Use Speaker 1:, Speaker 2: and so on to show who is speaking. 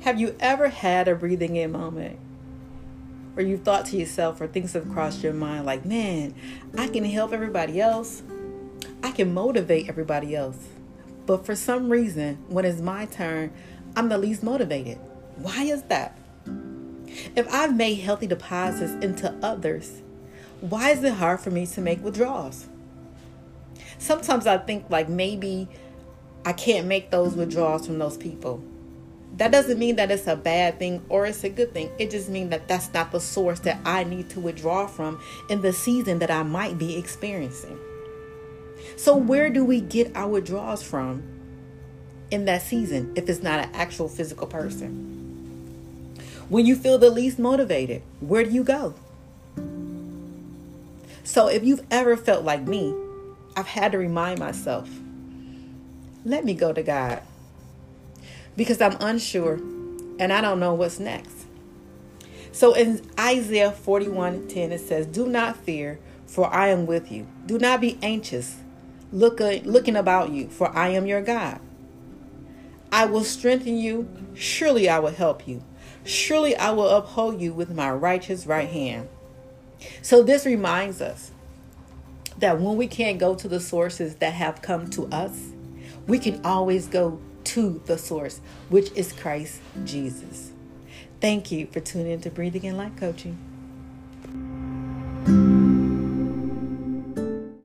Speaker 1: Have you ever had a breathing in moment? Where you've thought to yourself or things have crossed your mind like, man, I can help everybody else. I can motivate everybody else. But for some reason, when it's my turn, I'm the least motivated. Why is that? If I've made healthy deposits into others, why is it hard for me to make withdrawals? Sometimes I think like maybe I can't make those withdrawals from those people. That doesn't mean that it's a bad thing or it's a good thing. It just means that that's not the source that I need to withdraw from in the season that I might be experiencing. So, where do we get our withdrawals from in that season if it's not an actual physical person? When you feel the least motivated, where do you go? So, if you've ever felt like me, I've had to remind myself let me go to God because I'm unsure and I don't know what's next. So in Isaiah 41 10, it says, Do not fear, for I am with you. Do not be anxious, look, uh, looking about you, for I am your God. I will strengthen you. Surely I will help you. Surely I will uphold you with my righteous right hand. So this reminds us that when we can't go to the sources that have come to us, we can always go to the source, which is Christ Jesus. Thank you for tuning in to Breathing Again Life Coaching.